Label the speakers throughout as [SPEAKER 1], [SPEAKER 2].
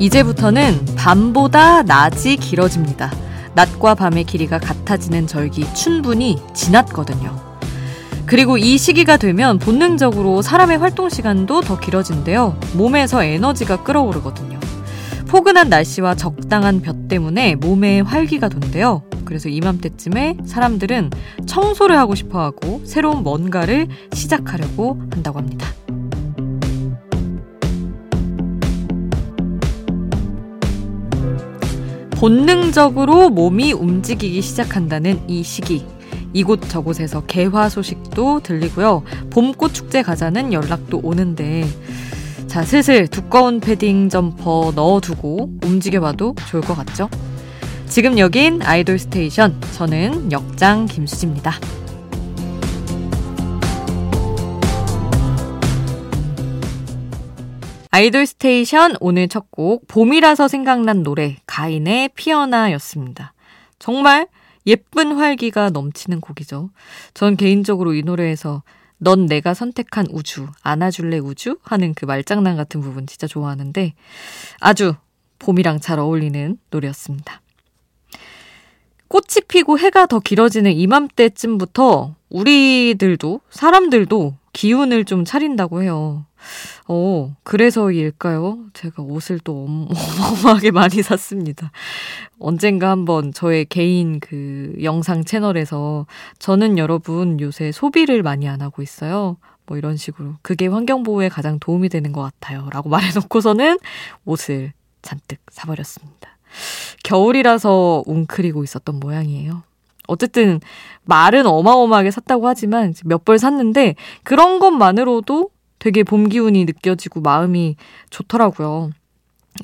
[SPEAKER 1] 이제부터는 밤보다 낮이 길어집니다. 낮과 밤의 길이가 같아지는 절기 춘분이 지났거든요. 그리고 이 시기가 되면 본능적으로 사람의 활동 시간도 더 길어진대요. 몸에서 에너지가 끌어오르거든요. 포근한 날씨와 적당한 볕 때문에 몸에 활기가 돈대요. 그래서 이맘때쯤에 사람들은 청소를 하고 싶어 하고 새로운 뭔가를 시작하려고 한다고 합니다. 본능적으로 몸이 움직이기 시작한다는 이 시기. 이곳 저곳에서 개화 소식도 들리고요. 봄꽃 축제 가자는 연락도 오는데 자, 슬슬 두꺼운 패딩 점퍼 넣어두고 움직여봐도 좋을 것 같죠? 지금 여긴 아이돌 스테이션. 저는 역장 김수지입니다. 아이돌 스테이션 오늘 첫 곡 봄이라서 생각난 노래 가인의 피어나였습니다. 정말 예쁜 활기가 넘치는 곡이죠. 전 개인적으로 이 노래에서 넌 내가 선택한 우주, 안아줄래 우주? 하는 그 말장난 같은 부분 진짜 좋아하는데 아주 봄이랑 잘 어울리는 노래였습니다. 꽃이 피고 해가 더 길어지는 이맘때쯤부터 우리들도, 사람들도 기운을 좀 차린다고 해요. 어, 그래서일까요? 제가 옷을 또 어마어마하게 많이 샀습니다. 언젠가 한번 저의 개인 그 영상 채널에서 저는 여러분 요새 소비를 많이 안 하고 있어요. 뭐 이런 식으로. 그게 환경보호에 가장 도움이 되는 것 같아요. 라고 말해놓고서는 옷을 잔뜩 사버렸습니다. 겨울이라서 웅크리고 있었던 모양이에요. 어쨌든 말은 어마어마하게 샀다고 하지만 몇 벌 샀는데 그런 것만으로도 되게 봄 기운이 느껴지고 마음이 좋더라고요.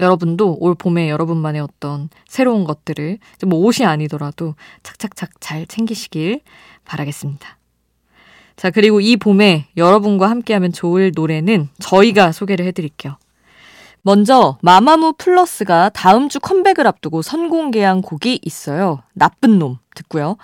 [SPEAKER 1] 여러분도 올 봄에 여러분만의 어떤 새로운 것들을 뭐 옷이 아니더라도 착착착 잘 챙기시길 바라겠습니다. 자, 그리고 이 봄에 여러분과 함께하면 좋을 노래는 저희가 소개를 해드릴게요. 먼저 마마무 플러스가 다음 주 컴백을 앞두고 선공개한 곡이 있어요. 나쁜 놈 듣고요.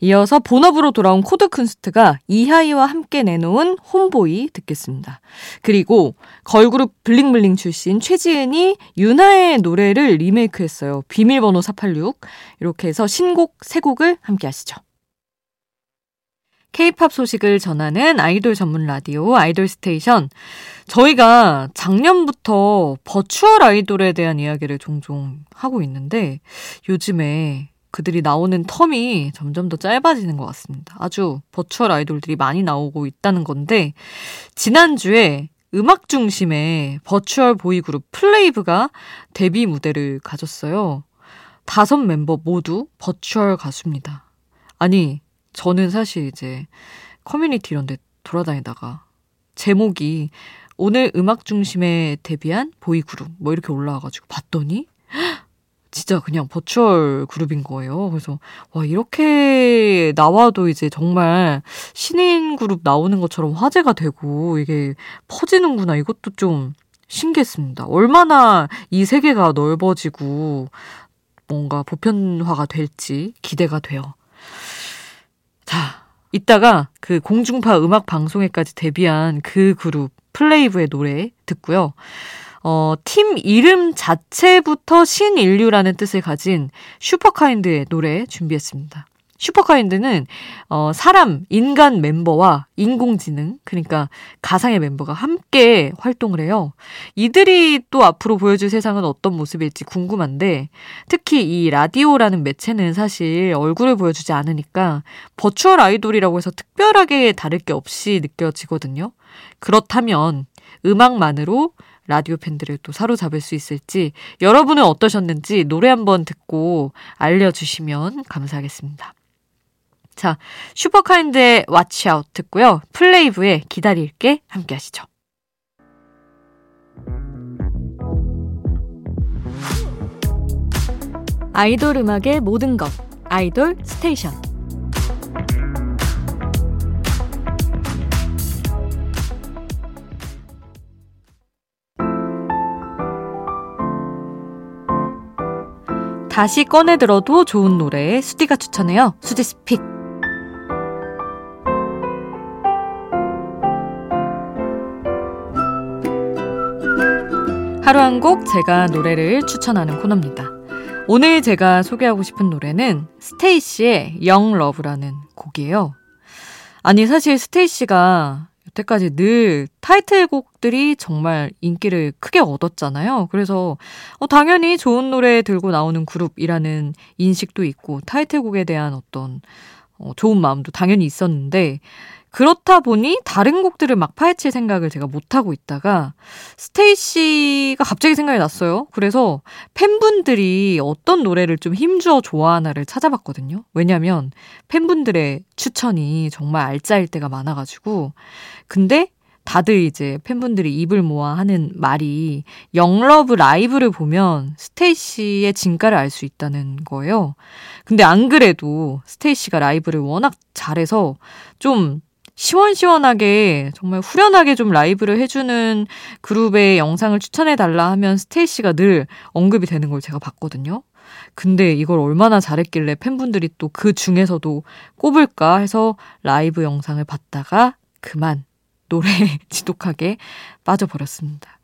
[SPEAKER 1] 이어서 본업으로 돌아온 코드 쿤스트가 이하이와 함께 내놓은 Homeboy 듣겠습니다. 그리고 걸그룹 블링블링 출신 최지은이 윤하의 노래를 리메이크했어요. 비밀번호 486 이렇게 해서 신곡 세 곡을 함께 하시죠. 케이팝 소식을 전하는 아이돌 전문 라디오 아이돌 스테이션. 저희가 작년부터 virtual 아이돌에 대한 이야기를 종종 하고 있는데 요즘에 그들이 나오는 term이 점점 더 짧아지는 것 같습니다. 아주 virtual 아이돌들이 많이 나오고 있다는 건데 지난주에 음악 중심의 virtual 보이 그룹 플레이브가 데뷔 무대를 가졌어요. 다섯 멤버 모두 virtual 가수입니다. 아니 저는 사실 이제 커뮤니티 이런 데 돌아다니다가 제목이 오늘 음악 중심에 데뷔한 보이 그룹 뭐 이렇게 올라와가지고 봤더니 진짜 그냥 버추얼 그룹인 거예요. 그래서 와 이렇게 나와도 이제 정말 신인 그룹 나오는 것처럼 화제가 되고 이게 퍼지는구나 이것도 좀 신기했습니다. 얼마나 이 세계가 넓어지고 뭔가 보편화가 될지 기대가 돼요. 자, 이따가 그 공중파 음악 방송에까지 데뷔한 그 그룹 플레이브의 노래 듣고요. 어, 팀 이름 자체부터 신인류라는 뜻을 가진 슈퍼카인드의 노래 준비했습니다. 슈퍼카인드는 어, 사람, 인간 멤버와 인공지능, 그러니까 가상의 멤버가 함께 활동을 해요. 이들이 또 앞으로 보여줄 세상은 어떤 모습일지 궁금한데, 특히 이 라디오라는 매체는 사실 얼굴을 보여주지 않으니까 virtual 아이돌이라고 해서 특별하게 다를 게 없이 느껴지거든요. 그렇다면 음악만으로 라디오 팬들을 또 사로잡을 수 있을지 여러분은 어떠셨는지 노래 한번 듣고 알려주시면 감사하겠습니다. 자, 슈퍼카인드의 Watch Out 듣고요. 플레이브의 기다릴게 함께 하시죠. 아이돌 음악의 모든 것. 아이돌 스테이션. 다시 꺼내 들어도 좋은 노래 수디가 추천해요. 수디 스픽. 하루 한 곡 제가 노래를 추천하는 코너입니다. 오늘 제가 소개하고 싶은 노래는 스테이시의 Young Love라는 곡이에요. 아니, 사실 스테이시가 여태까지 늘 타이틀곡들이 정말 인기를 크게 얻었잖아요. 그래서 어, 당연히 좋은 노래 들고 나오는 그룹이라는 인식도 있고 타이틀곡에 대한 어떤 어, 좋은 마음도 당연히 있었는데 그렇다 보니 다른 곡들을 막 파헤칠 생각을 제가 못하고 있다가 스테이시가 갑자기 생각이 났어요. 그래서 팬분들이 어떤 노래를 좀 힘주어 좋아하나를 찾아봤거든요. 왜냐면 팬분들의 추천이 정말 알짜일 때가 많아가지고. 근데 다들 이제 팬분들이 입을 모아 하는 말이 Young Luv 라이브를 보면 스테이시의 진가를 알 수 있다는 거예요. 근데 안 그래도 스테이시가 라이브를 워낙 잘해서 좀 시원시원하게 정말 후련하게 좀 라이브를 해주는 그룹의 영상을 추천해달라 하면 스테이시가 늘 언급이 되는 걸 제가 봤거든요. 근데 이걸 얼마나 잘했길래 팬분들이 또 그 중에서도 꼽을까 해서 라이브 영상을 봤다가 그만 노래에 지독하게 빠져버렸습니다.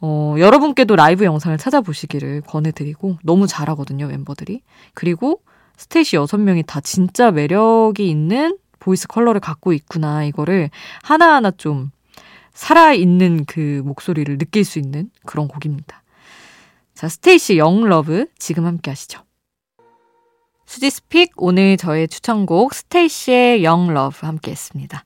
[SPEAKER 1] 어, 여러분께도 라이브 영상을 찾아보시기를 권해드리고 너무 잘하거든요, 멤버들이. 그리고 스테이시 6명이 다 진짜 매력이 있는 voice color를 갖고 있구나. 이거를 하나하나 좀 살아있는 그 목소리를 느낄 수 있는 그런 곡입니다. 자, 스테이시 Young Luv 지금 함께 하시죠. 수지's pick 오늘 저의 추천곡 스테이시의 Young Luv 함께 했습니다.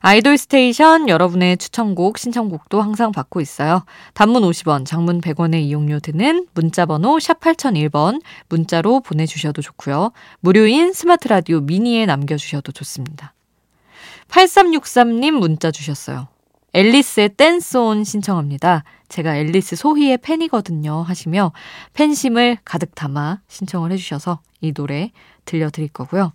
[SPEAKER 1] 아이돌 스테이션 여러분의 추천곡, 신청곡도 항상 받고 있어요. 단문 50원, 장문 100원의 이용료 드는 문자번호 샵 8001번 문자로 보내주셔도 좋고요. 무료인 스마트 라디오 미니에 남겨주셔도 좋습니다. 8363님 문자 주셨어요. 앨리스의 Dance On 신청합니다. 제가 앨리스 소희의 팬이거든요 하시며 팬심을 가득 담아 신청을 해주셔서 이 노래 들려드릴 거고요.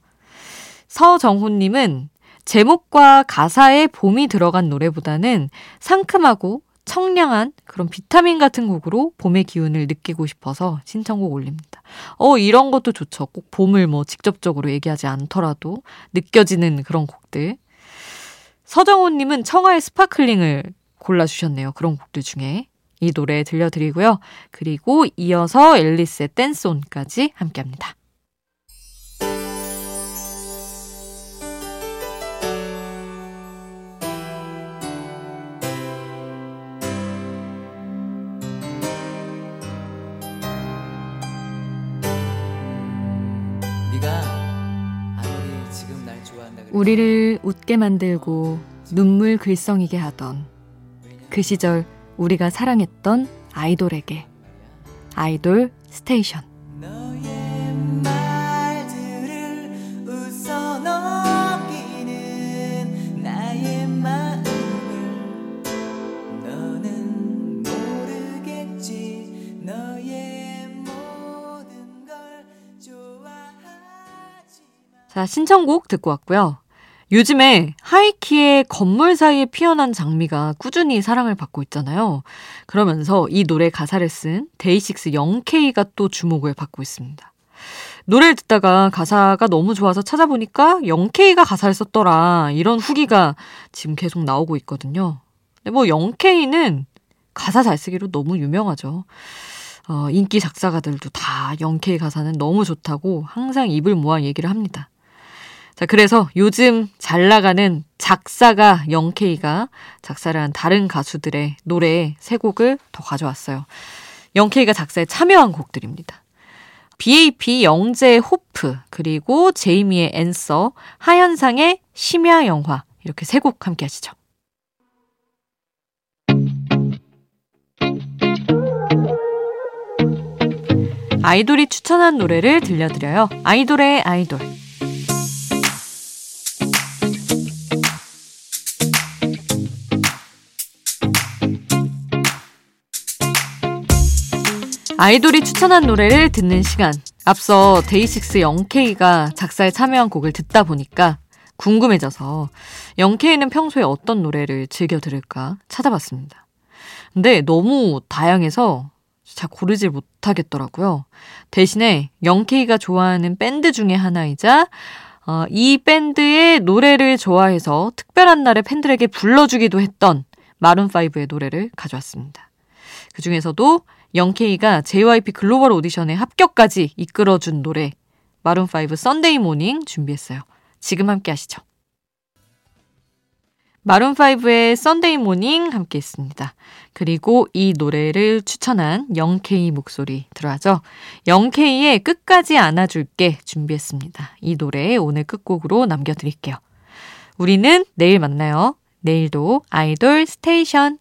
[SPEAKER 1] 서정훈님은 제목과 가사에 봄이 들어간 노래보다는 상큼하고 청량한 그런 비타민 같은 곡으로 봄의 기운을 느끼고 싶어서 신청곡 올립니다. 어, 이런 것도 좋죠. 꼭 봄을 뭐 직접적으로 얘기하지 않더라도 느껴지는 그런 곡들. 서정호님은 청하의 Sparkling을 골라주셨네요. 그런 곡들 중에. 이 노래 들려드리고요. 그리고 이어서 앨리스의 댄스온까지 함께 합니다. 우리를 웃게 만들고 눈물 글썽이게 하던 그 시절 우리가 사랑했던 아이돌에게 아이돌 스테이션 자, 신청곡 듣고 왔고요. 요즘에 하이키의 건물 사이에 피어난 장미가 꾸준히 사랑을 받고 있잖아요. 그러면서 이 노래 가사를 쓴 데이식스 영케이가 또 주목을 받고 있습니다. 노래를 듣다가 가사가 너무 좋아서 찾아보니까 영케이가 가사를 썼더라. 이런 후기가 지금 계속 나오고 있거든요. 근데 뭐 영케이는 가사 잘 쓰기로 너무 유명하죠. 어, 인기 작사가들도 다 영케이 가사는 너무 좋다고 항상 입을 모아 얘기를 합니다. 자, 그래서 요즘 잘 나가는 작사가 영케이가 작사를 한 다른 가수들의 노래 세 곡을 더 가져왔어요. 영케이가 작사에 참여한 곡들입니다. BAP 영재의 호프, 그리고 제이미의 앤서, 하현상의 심야 영화 이렇게 세 곡 함께 하시죠. 아이돌이 추천한 노래를 들려드려요. 아이돌의 아이돌. 아이돌이 추천한 노래를 듣는 시간. 앞서 데이식스 영케이가 작사에 참여한 곡을 듣다 보니까 궁금해져서 영케이는 평소에 어떤 노래를 즐겨 들을까 찾아봤습니다. 근데 너무 다양해서 잘 고르질 못하겠더라고요. 대신에 영케이가 좋아하는 밴드 중에 하나이자 어, 이 밴드의 노래를 좋아해서 특별한 날에 팬들에게 불러주기도 했던 마룬5의 노래를 가져왔습니다. 그 중에서도 영케이가 JYP 글로벌 오디션의 합격까지 이끌어준 노래 마룬5 Sunday Morning 준비했어요. 지금 함께 하시죠. 마룬5의 Sunday Morning 함께 했습니다. 그리고 이 노래를 추천한 영케이 목소리 들어야죠. 영케이의 끝까지 안아줄게 준비했습니다. 이 노래 오늘 끝곡으로 남겨드릴게요. 우리는 내일 만나요. 내일도 아이돌 스테이션